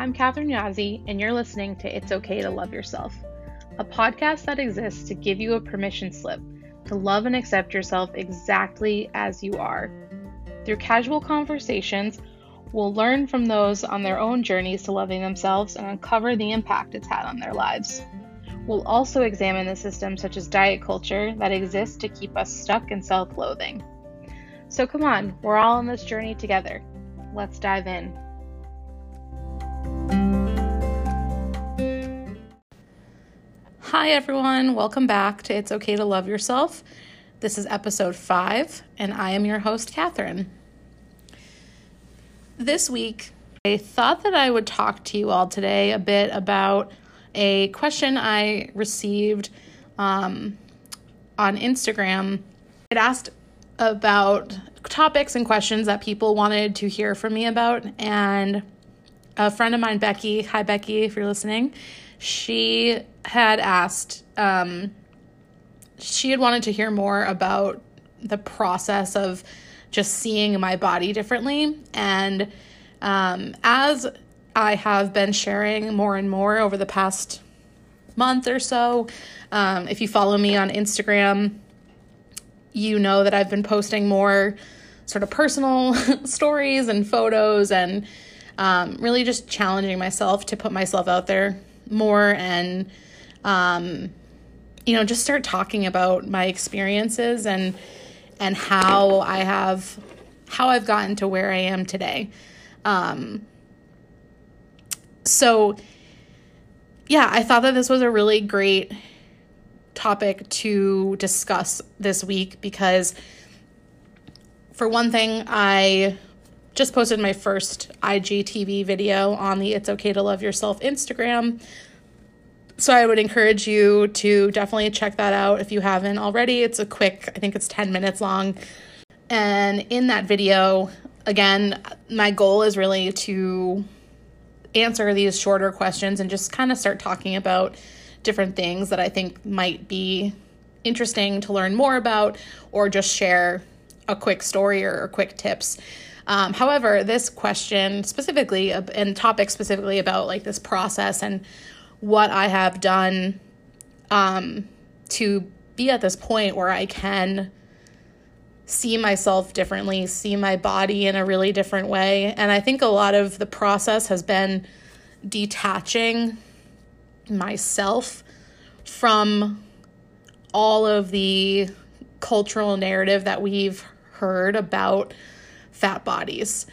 I'm Catherine Yazzie, and you're listening to It's Okay to Love Yourself, a podcast that exists to give you a permission slip to love and accept yourself exactly as you are. Through casual conversations, we'll learn from those on their own journeys to loving themselves and uncover the impact it's had on their lives. We'll also examine the systems such as diet culture that exist to keep us stuck in self loathing. So come on, we're all on this journey together. Let's dive in. Hi, everyone. Welcome back to It's Okay to Love Yourself. This is episode five, and I am your host, Catherine. This week, I thought that I would talk to you all today a bit about a question I received um, on Instagram. It asked about topics and questions that people wanted to hear from me about, and a friend of mine, Becky, hi Becky, if you're listening, she had asked, um, she had wanted to hear more about the process of just seeing my body differently. And um, as I have been sharing more and more over the past month or so, um, if you follow me on Instagram, you know that I've been posting more sort of personal stories and photos and um, really just challenging myself to put myself out there more and um, you know just start talking about my experiences and and how I have how I've gotten to where I am today. Um, so yeah, I thought that this was a really great topic to discuss this week because for one thing, I just posted my first IGTV video on the It's Okay to Love Yourself Instagram. So I would encourage you to definitely check that out if you haven't already. It's a quick, I think it's 10 minutes long. And in that video, again, my goal is really to answer these shorter questions and just kind of start talking about different things that I think might be interesting to learn more about or just share a quick story or, quick tips. Um, however, this question specifically and topic specifically about like this process and what I have done um, to be at this point where I can see myself differently, see my body in a really different way. And I think a lot of the process has been detaching myself from all of the cultural narrative that we've heard about fat bodies.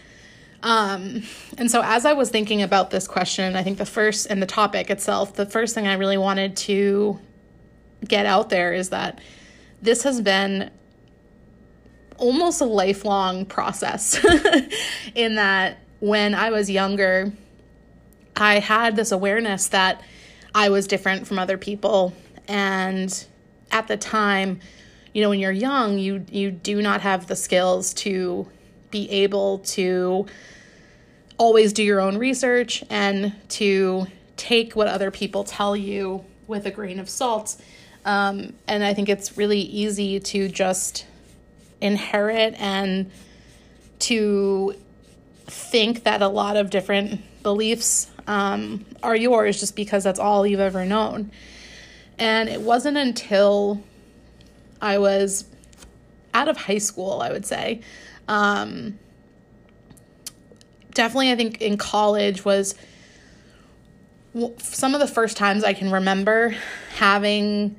Um, and so, as I was thinking about this question, I think the first and the topic itself, the first thing I really wanted to get out there is that this has been almost a lifelong process in that when I was younger, I had this awareness that I was different from other people. And at the time, you know, when you're young, you you do not have the skills to be able to always do your own research and to take what other people tell you with a grain of salt. Um, and I think it's really easy to just inherit and to think that a lot of different beliefs um, are yours just because that's all you've ever known. And it wasn't until I was out of high school, I would say. Um, definitely, I think in college was some of the first times I can remember having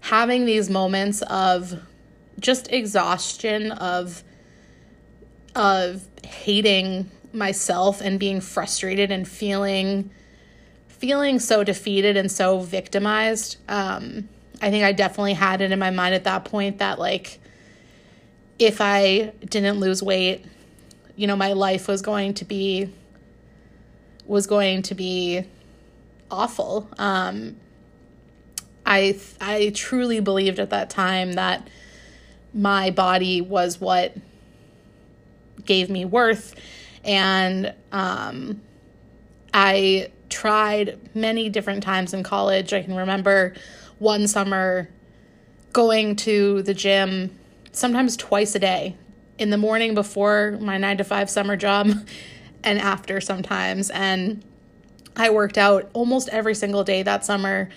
having these moments of just exhaustion of of hating myself and being frustrated and feeling feeling so defeated and so victimized. Um i think i definitely had it in my mind at that point that like if i didn't lose weight you know my life was going to be was going to be awful um i i truly believed at that time that my body was what gave me worth. And um, I tried many different times in college. I can remember one summer going to the gym sometimes twice a day in the morning before my nine to five summer job and after sometimes. And I worked out almost every single day that summer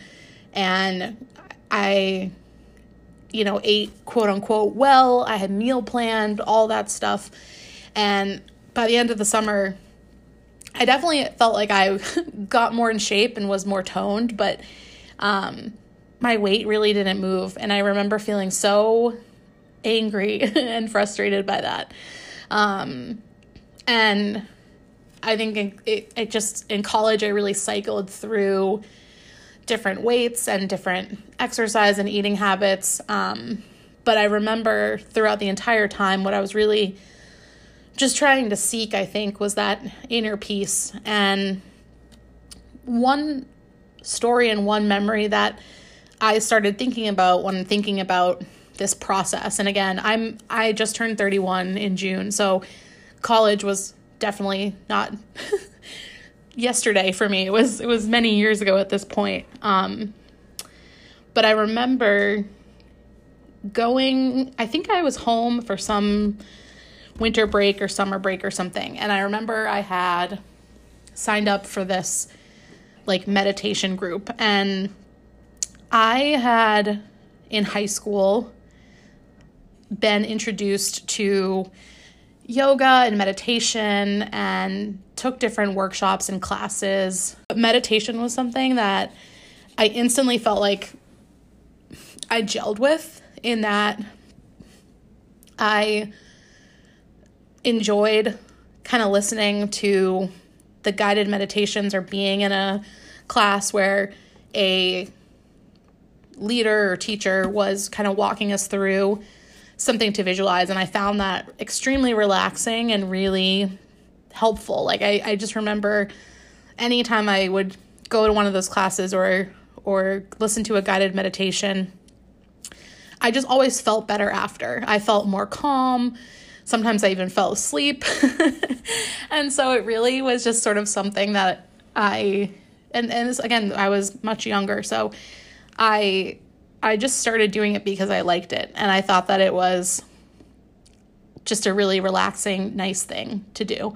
and I you know, ate quote unquote well. I had meal planned, all that stuff. And by the end of the summer, I definitely felt like I got more in shape and was more toned, but um, my weight really didn't move. And I remember feeling so angry and frustrated by that. Um, and I think it, it just in college, I really cycled through different weights and different exercise and eating habits. Um, but I remember throughout the entire time, what I was really just trying to seek, I think, was that inner peace. And one story and one memory that I started thinking about when thinking about this process. And again, I'm I just turned 31 in June, so college was definitely not yesterday for me. It was it was many years ago at this point. Um, but I remember going. I think I was home for some winter break or summer break or something, and I remember I had signed up for this like meditation group, and I had in high school been introduced to yoga and meditation and took different workshops and classes. But meditation was something that I instantly felt like I gelled with in that I enjoyed kind of listening to the guided meditations or being in a class where a leader or teacher was kind of walking us through something to visualize. And I found that extremely relaxing and really helpful. Like I, I just remember anytime I would go to one of those classes or or listen to a guided meditation, I just always felt better after. I felt more calm. Sometimes I even fell asleep. and so it really was just sort of something that I and and this, again, I was much younger, so I I just started doing it because I liked it and I thought that it was just a really relaxing, nice thing to do.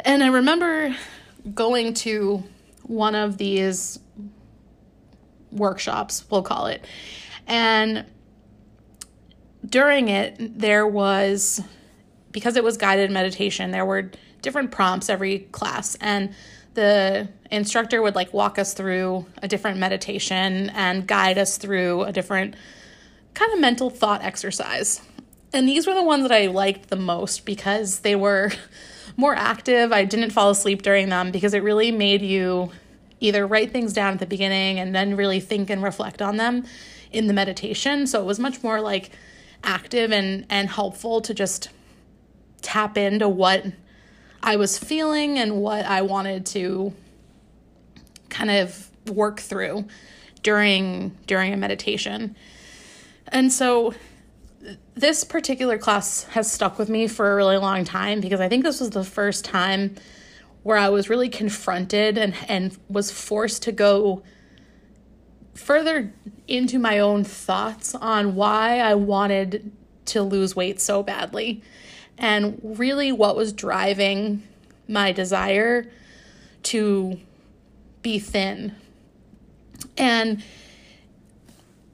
And I remember going to one of these workshops, we'll call it. And during it, there was, because it was guided meditation, there were different prompts every class. And the instructor would like walk us through a different meditation and guide us through a different kind of mental thought exercise. And these were the ones that I liked the most because they were more active. I didn't fall asleep during them because it really made you either write things down at the beginning and then really think and reflect on them in the meditation. So it was much more like active and and helpful to just tap into what I was feeling and what I wanted to kind of work through during during a meditation. And so this particular class has stuck with me for a really long time because I think this was the first time where I was really confronted and and was forced to go further into my own thoughts on why I wanted to lose weight so badly and really what was driving my desire to be thin. And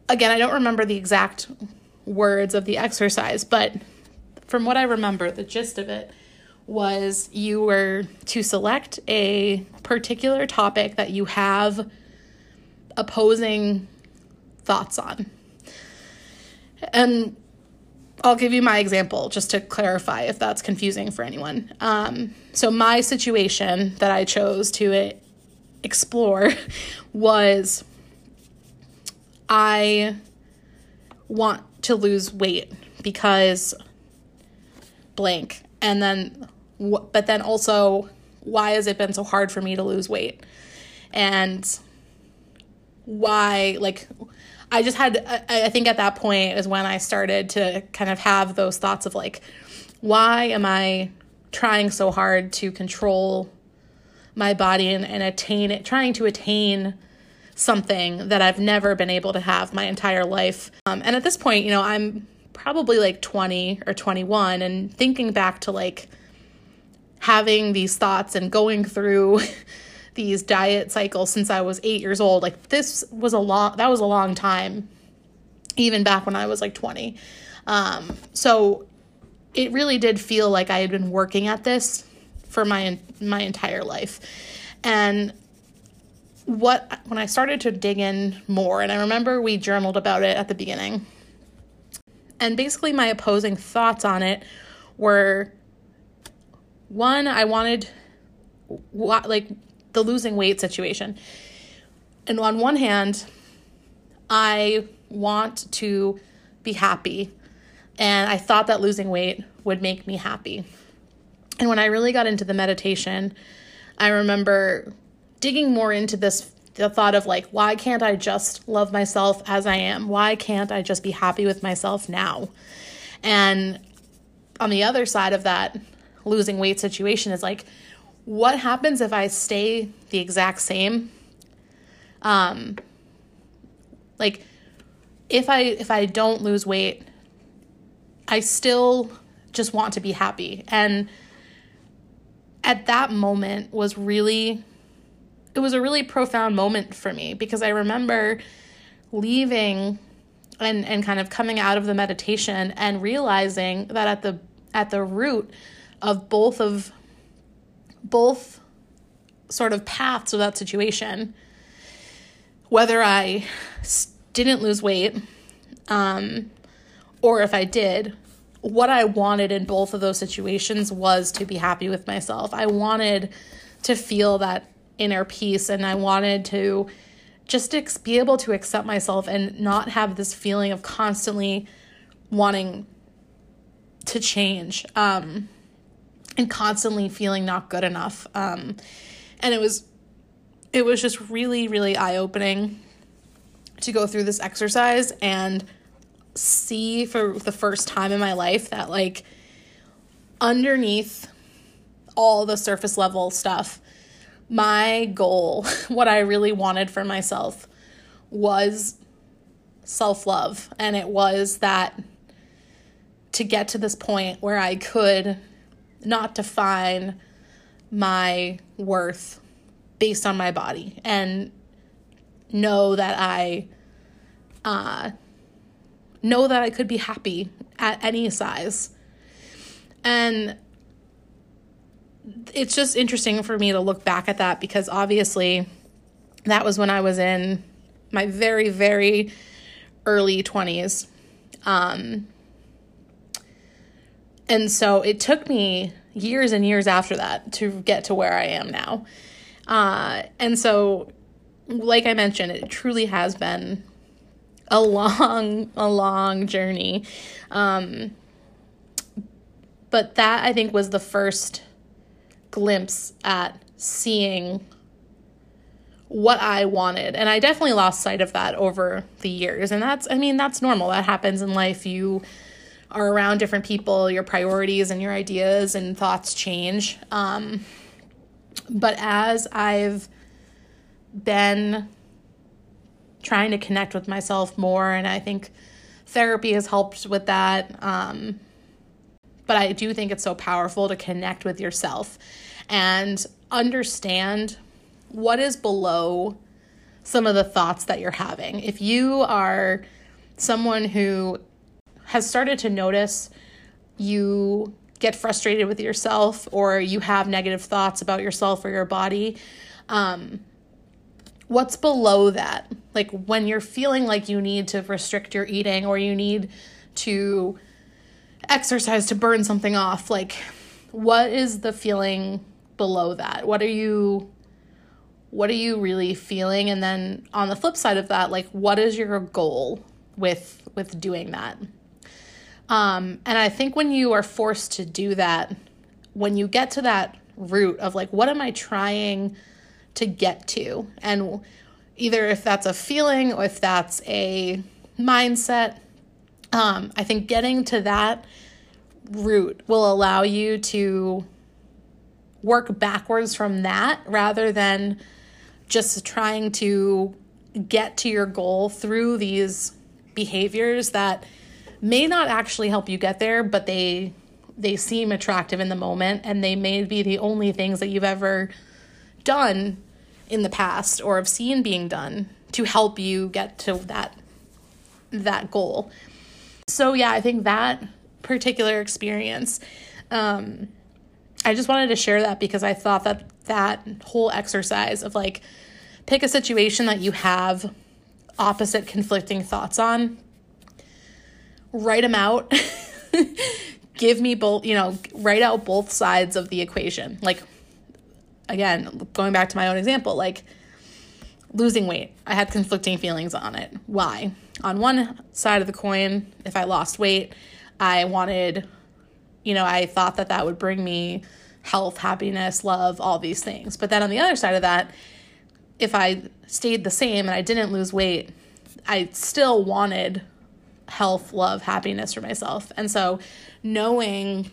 again, I don't remember the exact words of the exercise, but from what I remember, the gist of it was you were to select a particular topic that you have opposing thoughts on. And I'll give you my example just to clarify if that's confusing for anyone. Um, so, my situation that I chose to explore was I want to lose weight because blank. And then, but then also, why has it been so hard for me to lose weight? And why, like, I just had, I think at that point is when I started to kind of have those thoughts of like, why am I trying so hard to control my body and, and attain it, trying to attain something that I've never been able to have my entire life. Um, and at this point, you know, I'm probably like 20 or 21 and thinking back to like having these thoughts and going through these diet cycles since I was 8 years old. Like this was a long that was a long time even back when I was like 20. Um, so it really did feel like I had been working at this for my my entire life. And what when I started to dig in more and I remember we journaled about it at the beginning. And basically my opposing thoughts on it were one I wanted like the losing weight situation. And on one hand, I want to be happy. And I thought that losing weight would make me happy. And when I really got into the meditation, I remember digging more into this the thought of like, why can't I just love myself as I am? Why can't I just be happy with myself now? And on the other side of that losing weight situation is like, what happens if I stay the exact same? Um, like, if I if I don't lose weight, I still just want to be happy. And at that moment was really it was a really profound moment for me because I remember leaving and and kind of coming out of the meditation and realizing that at the at the root of both of both sort of paths of that situation whether I didn't lose weight, um, or if I did, what I wanted in both of those situations was to be happy with myself. I wanted to feel that inner peace and I wanted to just be able to accept myself and not have this feeling of constantly wanting to change um, and constantly feeling not good enough. Um, and it was it was just really really eye opening to go through this exercise and see for the first time in my life that like underneath all the surface level stuff my goal what i really wanted for myself was self-love and it was that to get to this point where i could not define my worth based on my body and know that I uh, know that I could be happy at any size. And it's just interesting for me to look back at that because obviously that was when I was in my very, very early 20s. Um, and so it took me years and years after that to get to where I am now. Uh, and so like I mentioned, it truly has been a long, a long journey. Um, but that I think was the first glimpse at seeing what I wanted. And I definitely lost sight of that over the years. And that's, I mean, that's normal. That happens in life. You are around different people, your priorities and your ideas and thoughts change. Um, but as I've been trying to connect with myself more, and I think therapy has helped with that. Um, but I do think it's so powerful to connect with yourself and understand what is below some of the thoughts that you're having. If you are someone who has started to notice you get frustrated with yourself or you have negative thoughts about yourself or your body, um, what's below that? Like when you're feeling like you need to restrict your eating or you need to exercise to burn something off, like what is the feeling below that? What are you what are you really feeling and then on the flip side of that, like what is your goal with with doing that? Um and I think when you are forced to do that, when you get to that root of like what am I trying to get to. And either if that's a feeling or if that's a mindset, um, I think getting to that root will allow you to work backwards from that rather than just trying to get to your goal through these behaviors that may not actually help you get there but they they seem attractive in the moment and they may be the only things that you've ever done in the past or have seen being done to help you get to that that goal. So yeah, I think that particular experience um I just wanted to share that because I thought that that whole exercise of like pick a situation that you have opposite conflicting thoughts on write them out. Give me both you know write out both sides of the equation. Like again going back to my own example like losing weight. I had conflicting feelings on it. Why? On one side of the coin if i lost weight i wanted you know i thought that that would bring me health happiness love all these things. But then on the other side of that if i stayed the same and i didn't lose weight i still wanted health love happiness for myself and so knowing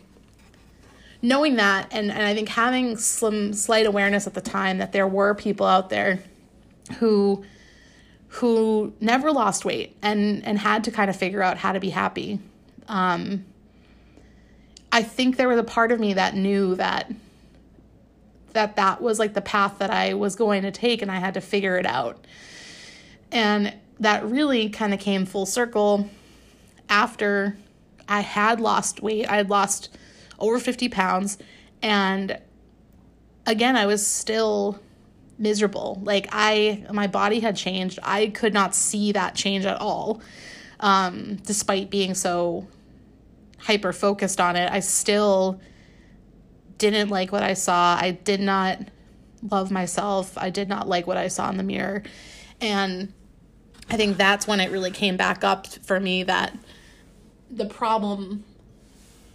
knowing that and, and I think having some slight awareness at the time that there were people out there who who never lost weight and and had to kind of figure out how to be happy. Um, I think there was a part of me that knew that that that was like the path that I was going to take and I had to figure it out. And that really kind of came full circle after I had lost weight. I had lost over 50 pounds. And again, I was still miserable. Like I, my body had changed. I could not see that change at all. Um, despite being so hyper focused on it, I still didn't like what I saw. I did not love myself. I did not like what I saw in the mirror. And I think that's when it really came back up for me that the problem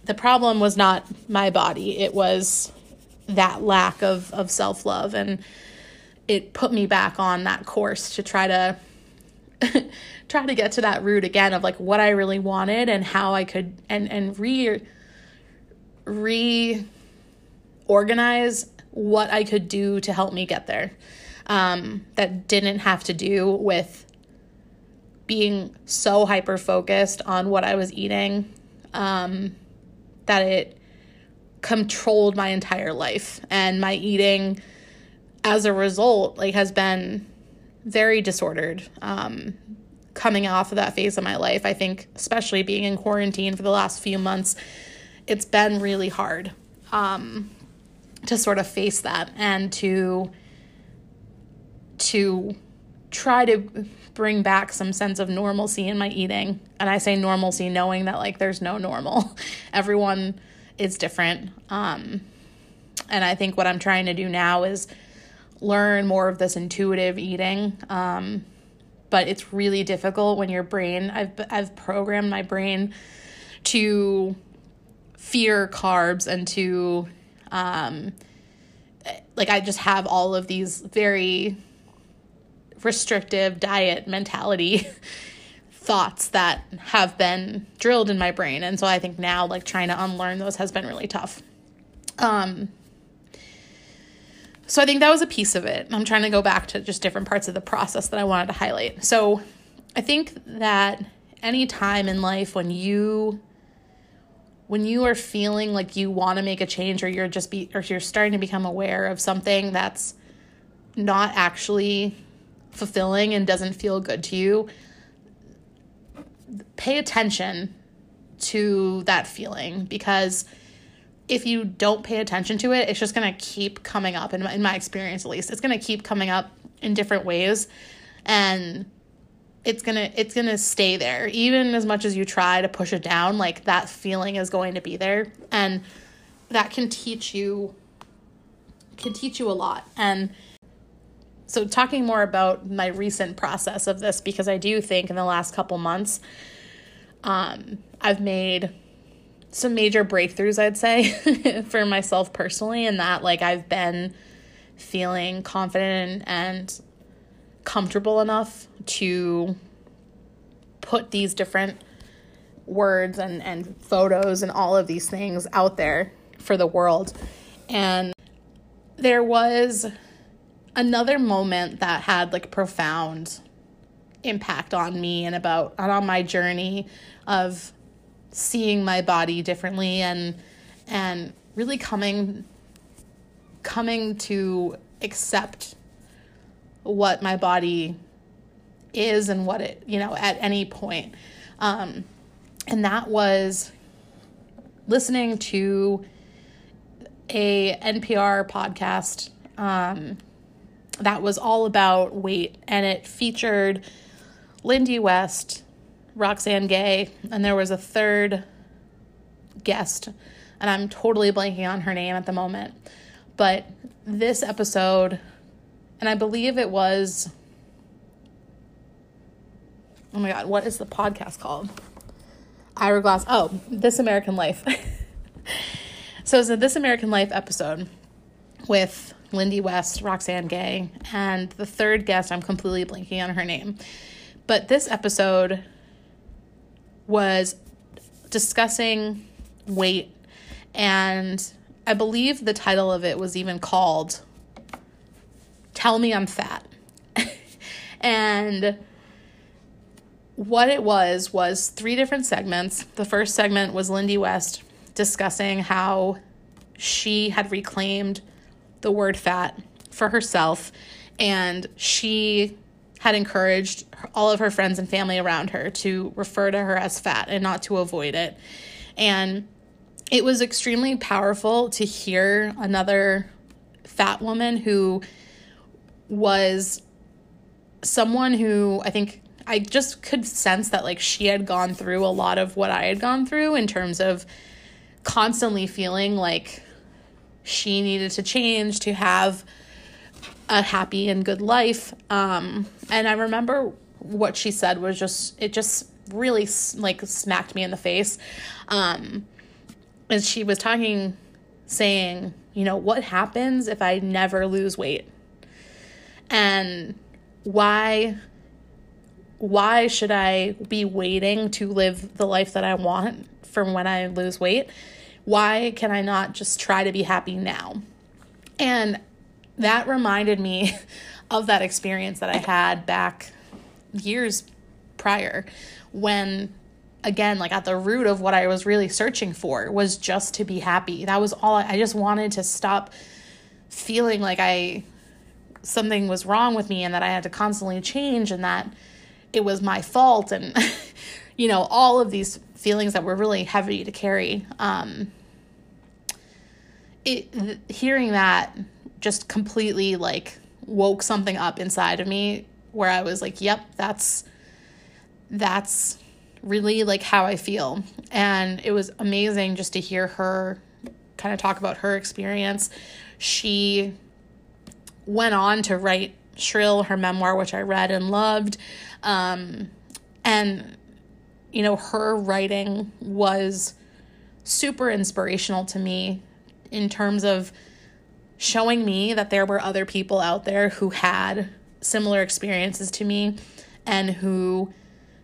the problem was not my body it was that lack of of self-love and it put me back on that course to try to try to get to that root again of like what I really wanted and how I could and and re re organize what I could do to help me get there. Um, that didn't have to do with being so hyper focused on what I was eating um, that it controlled my entire life. And my eating as a result like has been very disordered um, coming off of that phase of my life. I think especially being in quarantine for the last few months it's been really hard um, to sort of face that and to to try to bring back some sense of normalcy in my eating. And I say normalcy knowing that like there's no normal. Everyone is different. Um and I think what I'm trying to do now is learn more of this intuitive eating. Um but it's really difficult when your brain I've I've programmed my brain to fear carbs and to um like I just have all of these very restrictive diet mentality thoughts that have been drilled in my brain. And so I think now like trying to unlearn those has been really tough. Um so I think that was a piece of it. I'm trying to go back to just different parts of the process that I wanted to highlight. So I think that any time in life when you when you are feeling like you want to make a change or you're just be or you're starting to become aware of something that's not actually fulfilling and doesn't feel good to you, pay attention to that feeling because if you don't pay attention to it, it's just going to keep coming up in my, in my experience at least. It's going to keep coming up in different ways and it's to it's to stay there even as much as you try to push it down like that feeling is going to be there and that can teach you can teach you a lot and so talking more about my recent process of this because I do think in the last couple months um, I've made some major breakthroughs I'd say for myself personally and that like I've been feeling confident and comfortable enough to put these different words and and photos and all of these things out there for the world. And there was another moment that had like profound impact on me and about and on my journey of seeing my body differently and and really coming coming to accept what my body is and what it, you know, at any point. Um, and that was listening to a NPR podcast um, that was all about weight, and it featured Lindy West, Roxane Gay, and there was a third guest, and I'm totally blanking on her name at the moment. But this episode, and I believe it was, oh my God, what is the podcast called? Ira Glass. Oh, This American Life. so it's a This American Life episode with Lindy West, Roxane Gay, and the third guest, I'm completely blanking on her name. But this episode was discussing weight, and I believe the title of it was even called Tell Me I'm Fat. and what it was was three different segments. The first segment was Lindy West discussing how she had reclaimed the word fat for herself and she had encouraged all of her friends and family around her to refer to her as fat and not to avoid it. And it was extremely powerful to hear another fat woman who was someone who I think I just could sense that like she had gone through a lot of what I had gone through in terms of constantly feeling like she needed to change to have a happy and good life. Um, and I remember what she said was just, it just really like smacked me in the face. Um, and she was talking, saying, you know, what happens if I never lose weight? And why why should I be waiting to live the life that I want from when I lose weight? Why can I not just try to be happy now? And that reminded me of that experience that I had back years prior when again like at the root of what I was really searching for was just to be happy. That was all I just wanted to stop feeling like I something was wrong with me and that I had to constantly change and that it was my fault and you know all of these feelings that were really heavy to carry. Um, it hearing that just completely like woke something up inside of me where I was like, "Yep, that's that's really like how I feel." And it was amazing just to hear her kind of talk about her experience. She went on to write Shrill, her memoir, which I read and loved. Um, and you know, her writing was super inspirational to me in terms of showing me that there were other people out there who had similar experiences to me and who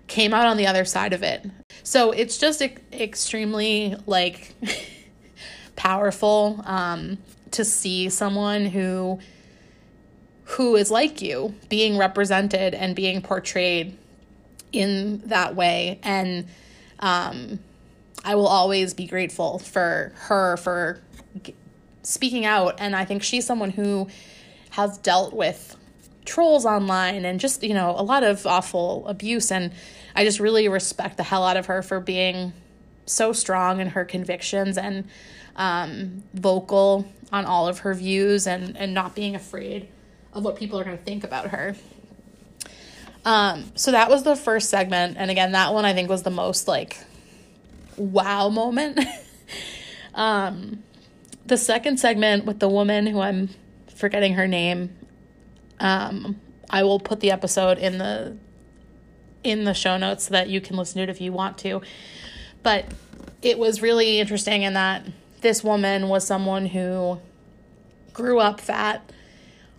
came out on the other side of it. So it's just e- extremely like powerful um, to see someone who who is like you being represented and being portrayed in that way and um, i will always be grateful for her for speaking out and i think she's someone who has dealt with trolls online and just you know a lot of awful abuse and i just really respect the hell out of her for being so strong in her convictions and um, vocal on all of her views and and not being afraid of what people are going to think about her um, so that was the first segment. And again, that one I think was the most like wow moment. um, the second segment with the woman who I'm forgetting her name. Um, I will put the episode in the in the show notes so that you can listen to it if you want to. But it was really interesting in that this woman was someone who grew up fat,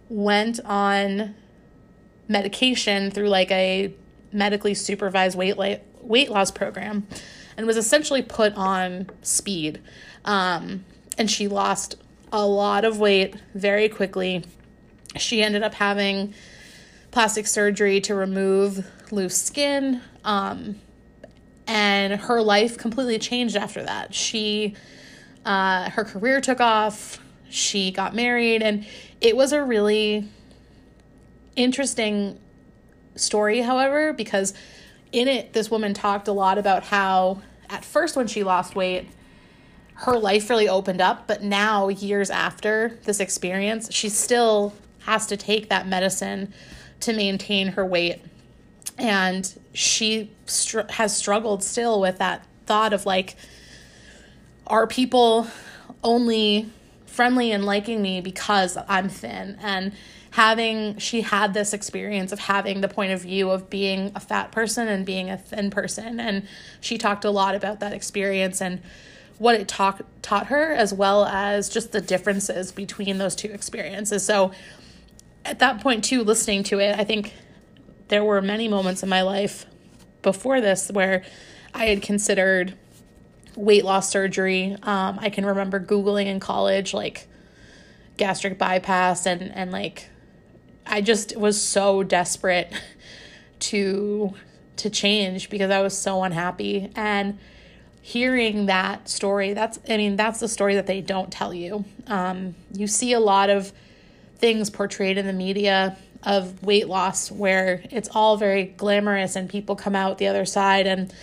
went on medication through like a medically supervised weight weight loss program and was essentially put on speed. Um, and she lost a lot of weight very quickly. She ended up having plastic surgery to remove loose skin. Um, and her life completely changed after that. She, uh, her career took off. She got married, and it was a really interesting story, however, because in it, this woman talked a lot about how at first, when she lost weight, her life really opened up. But now, years after this experience, she still has to take that medicine to maintain her weight. And she str- has struggled still with that thought of like, are people only friendly and liking me because I'm thin? And having she had this experience of having the point of view of being a fat person and being a thin person and she talked a lot about that experience and what it taught taught her as well as just the differences between those two experiences. So at that point too listening to it i think there were many moments in my life before this where i had considered weight loss surgery. Um, i can remember googling in college like gastric bypass and and like I just was so desperate to to change because I was so unhappy. And hearing that story that's I mean that's the story that they don't tell you. Um, you see a lot of things portrayed in the media of weight loss where it's all very glamorous and people come out the other side and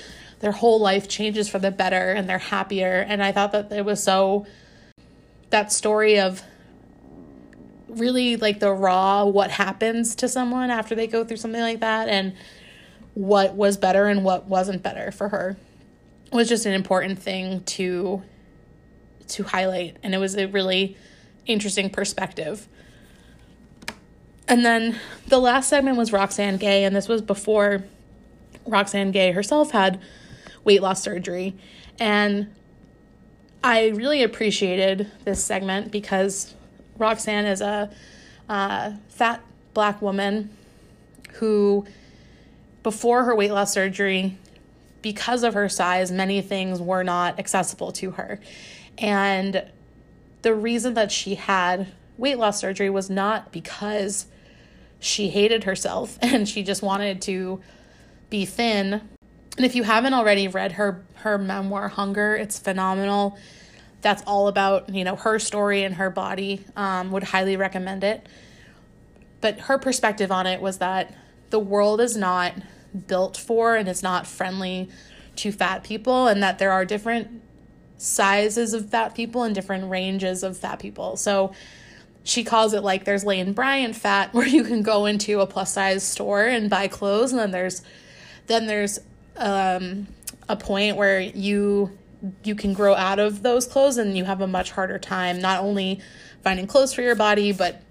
their whole life changes for the better and they're happier and I thought that it was so that story of really like the raw what happens to someone after they go through something like that and what was better and what wasn't better for her was just an important thing to to highlight. And it was a really interesting perspective. And then the last segment was Roxane Gay and this was before Roxane Gay herself had weight loss surgery. And I really appreciated this segment because Roxane is a uh, fat black woman who, before her weight loss surgery, because of her size, many things were not accessible to her. And the reason that she had weight loss surgery was not because she hated herself and she just wanted to be thin. And if you haven't already read her her memoir Hunger, it's phenomenal that's all about you know her story and her body um, would highly recommend it but her perspective on it was that the world is not built for and is not friendly to fat people and that there are different sizes of fat people and different ranges of fat people. So she calls it like there's Lane Bryant fat where you can go into a plus size store and buy clothes and then there's then there's um, a point where you you can grow out of those clothes and you have a much harder time not only finding clothes for your body but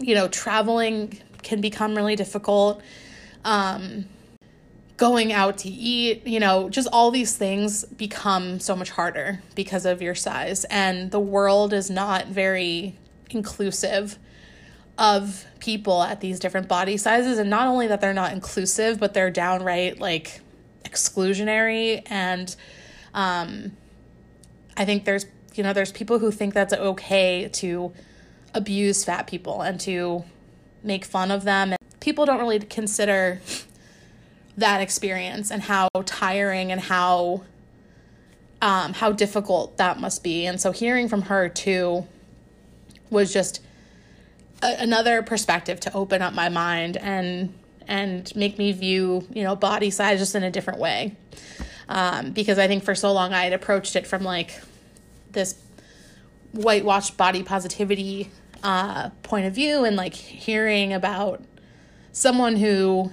you know traveling can become really difficult. Um, going out to eat you know just all these things become so much harder because of your size. And the world is not very inclusive of people at these different body sizes. And not only that they're not inclusive but they're downright like exclusionary. And um, I think there's you know there's people who think that's okay to abuse fat people and to make fun of them. And people don't really consider that experience and how tiring and how um, how difficult that must be. And so hearing from her too was just a, another perspective to open up my mind and and make me view you know body size just in a different way. Um, because I think for so long I had approached it from like this whitewashed body positivity uh, point of view and like hearing about someone who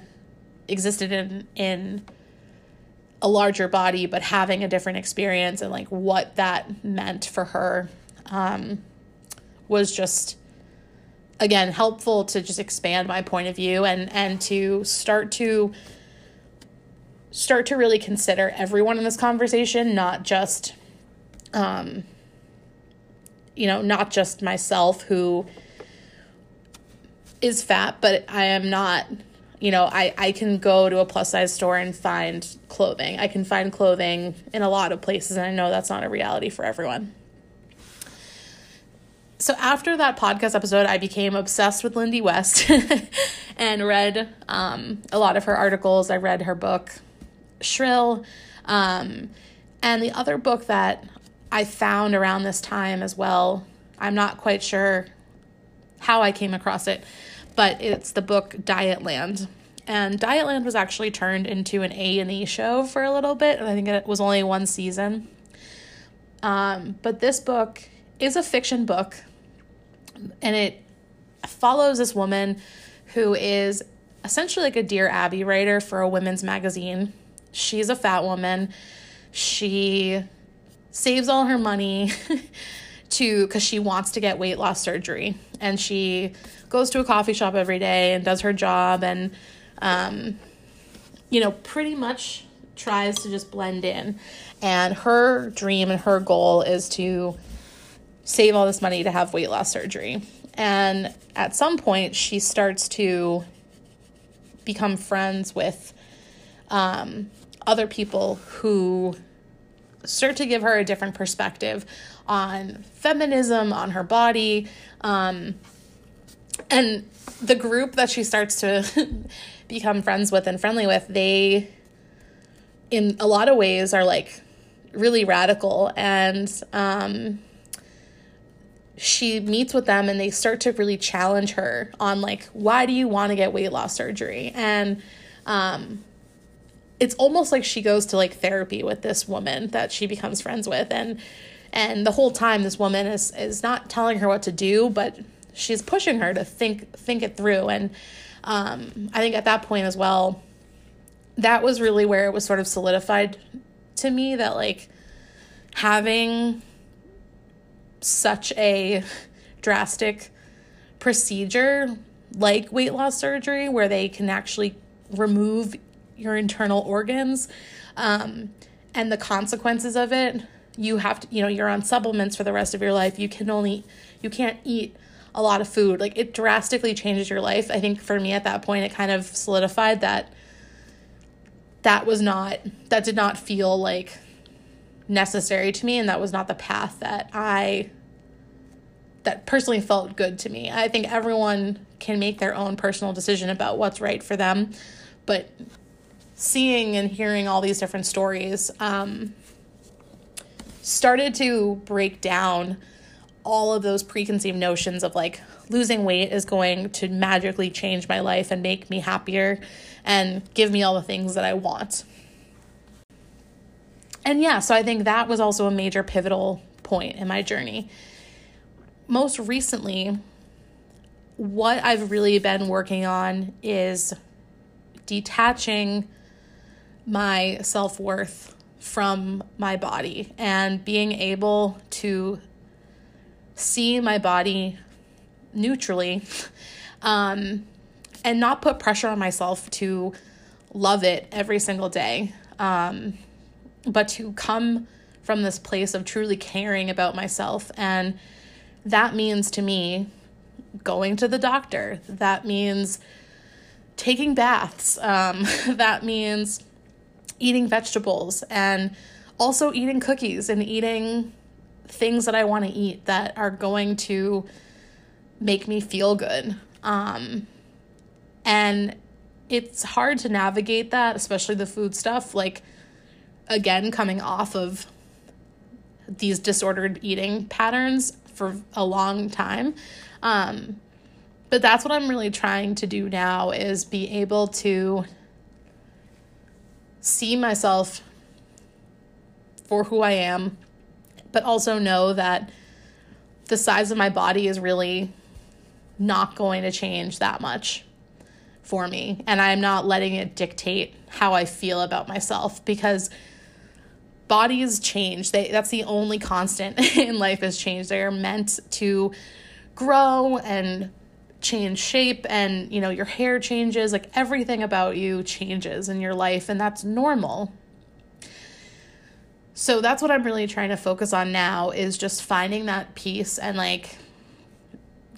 existed in in a larger body but having a different experience and like what that meant for her um, was just again helpful to just expand my point of view and and to start to start to really consider everyone in this conversation, not just, um, you know, not just myself who is fat, but I am not, you know, I, I can go to a plus size store and find clothing. I can find clothing in a lot of places, and I know that's not a reality for everyone. So after that podcast episode, I became obsessed with Lindy West and read um, a lot of her articles. I read her book, Shrill. Um, and the other book that I found around this time as well, I'm not quite sure how I came across it, but it's the book Dietland. And Dietland was actually turned into an A&E show for a little bit, and I think it was only one season. Um, but this book is a fiction book, and it follows this woman who is essentially like a Dear Abby writer for a women's magazine. She's a fat woman. She saves all her money to because she wants to get weight loss surgery. And she goes to a coffee shop every day and does her job and um, you know pretty much tries to just blend in. And her dream and her goal is to save all this money to have weight loss surgery. And at some point she starts to become friends with um, other people who start to give her a different perspective on feminism, on her body. Um, and the group that she starts to become friends with and friendly with, they, in a lot of ways, are like really radical. And um, she meets with them and they start to really challenge her on, like, why do you want to get weight loss surgery? And, um, it's almost like she goes to like therapy with this woman that she becomes friends with and and the whole time this woman is is not telling her what to do but she's pushing her to think think it through. And um, i think at that point as well that was really where it was sort of solidified to me that like having such a drastic procedure like weight loss surgery where they can actually remove your internal organs um, and the consequences of it you have to you know you're on supplements for the rest of your life. You can only you can't eat a lot of food. Like it drastically changes your life. I think for me at that point it kind of solidified that that was not that did not feel like necessary to me and that was not the path that i that personally felt good to me. I think everyone can make their own personal decision about what's right for them but seeing and hearing all these different stories um, started to break down all of those preconceived notions of like losing weight is going to magically change my life and make me happier and give me all the things that I want. And yeah, so I think that was also a major pivotal point in my journey. Most recently, what I've really been working on is detaching my self worth from my body and being able to see my body neutrally um, and not put pressure on myself to love it every single day, um, but to come from this place of truly caring about myself. And that means to me going to the doctor, that means taking baths, um, that means eating vegetables and also eating cookies and eating things that I want to eat that are going to make me feel good. Um, and it's hard to navigate that, especially the food stuff. Like, again, coming off of these disordered eating patterns for a long time. Um, but that's what I'm really trying to do now is be able to see myself for who I am, but also know that the size of my body is really not going to change that much for me. And I'm not letting it dictate how I feel about myself because bodies change. They that's the only constant in life is change. They are meant to grow and change shape and you know your hair changes like everything about you changes in your life and that's normal. So that's what i'm really trying to focus on now is just finding that peace and like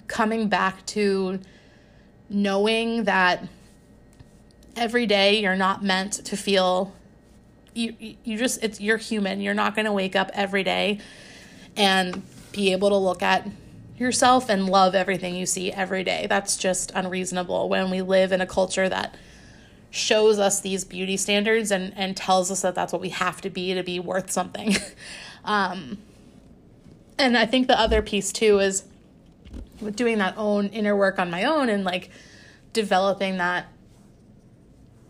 coming back to knowing that every day you're not meant to feel you you just it's you're human. You're not going to wake up every day and be able to look at yourself and love everything you see every day. That's just unreasonable when we live in a culture that shows us these beauty standards and, and tells us that that's what we have to be to be worth something. um, and I think the other piece too is doing that own inner work on my own and like developing that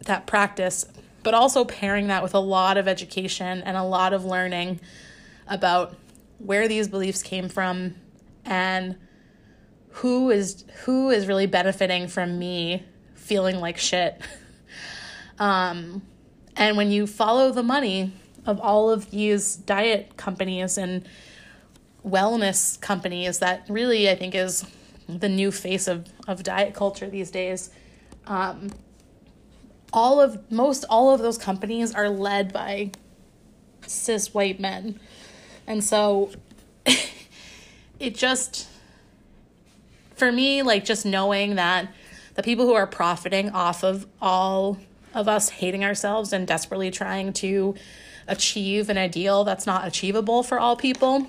that practice, but also pairing that with a lot of education and a lot of learning about where these beliefs came from and who is who is really benefiting from me feeling like shit. Um, and when you follow the money of all of these diet companies and wellness companies, that really I think is the new face of, of diet culture these days. Um, all of most all of those companies are led by cis white men. And so it just for me like just knowing that the people who are profiting off of all of us hating ourselves and desperately trying to achieve an ideal that's not achievable for all people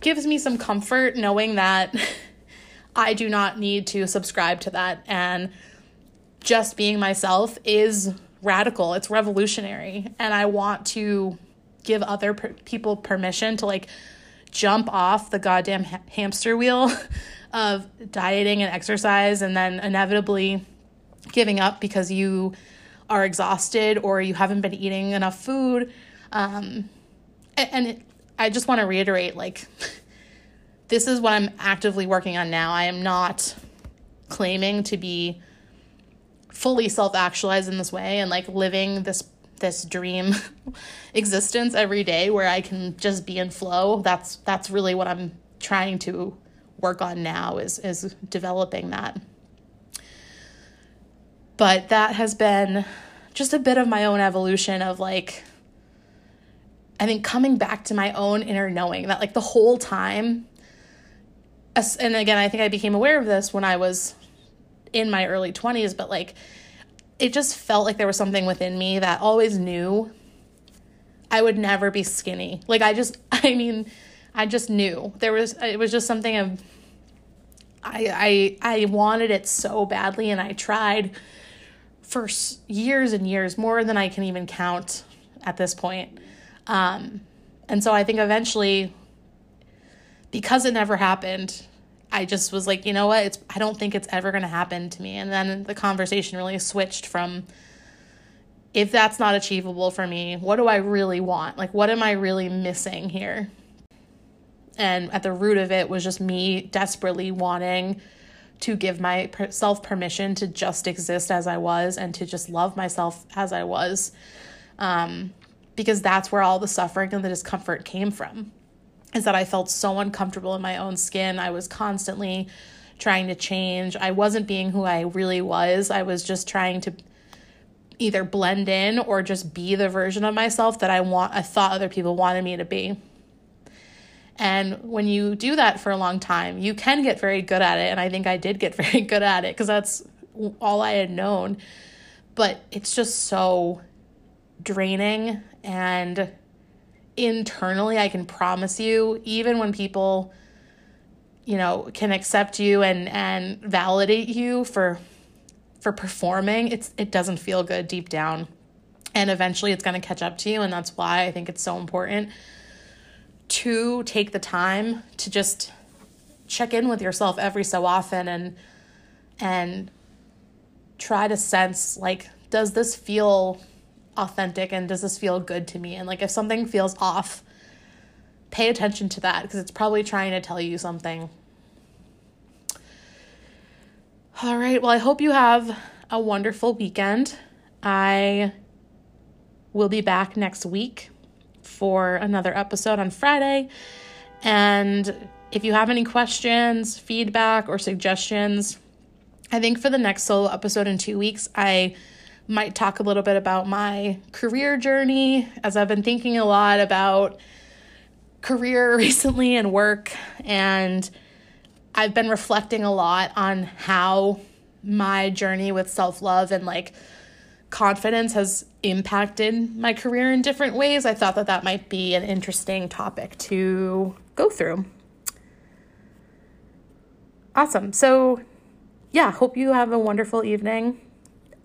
gives me some comfort knowing that I do not need to subscribe to that. And just being myself is radical. It's revolutionary. And I want to give other per- people permission to like jump off the goddamn ha- hamster wheel of dieting and exercise and then inevitably giving up because you are exhausted or you haven't been eating enough food. Um, and it, I just want to reiterate like, this is what I'm actively working on now. I am not claiming to be fully self actualized in this way and like living this this dream existence every day where I can just be in flow. That's that's really what I'm trying to work on now is is developing that. But that has been just a bit of my own evolution of like I think coming back to my own inner knowing that like the whole time and again I think I became aware of this when I was in my early 20s but like it just felt like there was something within me that always knew I would never be skinny. Like I just I mean I just knew. There was it was just something of I I I wanted it so badly and I tried for years and years more than I can even count at this point. Um and so I think eventually because it never happened, I just was like, you know what? It's I don't think it's ever going to happen to me. And then the conversation really switched from if that's not achievable for me, what do I really want? Like what am I really missing here? And at the root of it was just me desperately wanting to give myself permission to just exist as I was and to just love myself as I was. Um, because that's where all the suffering and the discomfort came from is that I felt so uncomfortable in my own skin. I was constantly trying to change. I wasn't being who I really was. I was just trying to either blend in or just be the version of myself that I want I thought other people wanted me to be. And when you do that for a long time, you can get very good at it and I think I did get very good at it because that's all I had known. But it's just so draining and internally I can promise you even when people you know can accept you and and validate you for for performing it's it doesn't feel good deep down. And eventually it's going to catch up to you and that's why I think it's so important to take the time to just check in with yourself every so often and and try to sense like does this feel authentic and does this feel good to me? And like if something feels off, pay attention to that because it's probably trying to tell you something. All right. Well, I hope you have a wonderful weekend. I will be back next week for another episode on Friday. And if you have any questions, feedback, or suggestions, I think for the next solo episode in two weeks, I might talk a little bit about my career journey as I've been thinking a lot about career recently and work and I've been reflecting a lot on how my journey with self-love and like confidence has impacted my career in different ways. I thought that that might be an interesting topic to go through. Awesome. So, yeah, hope you have a wonderful evening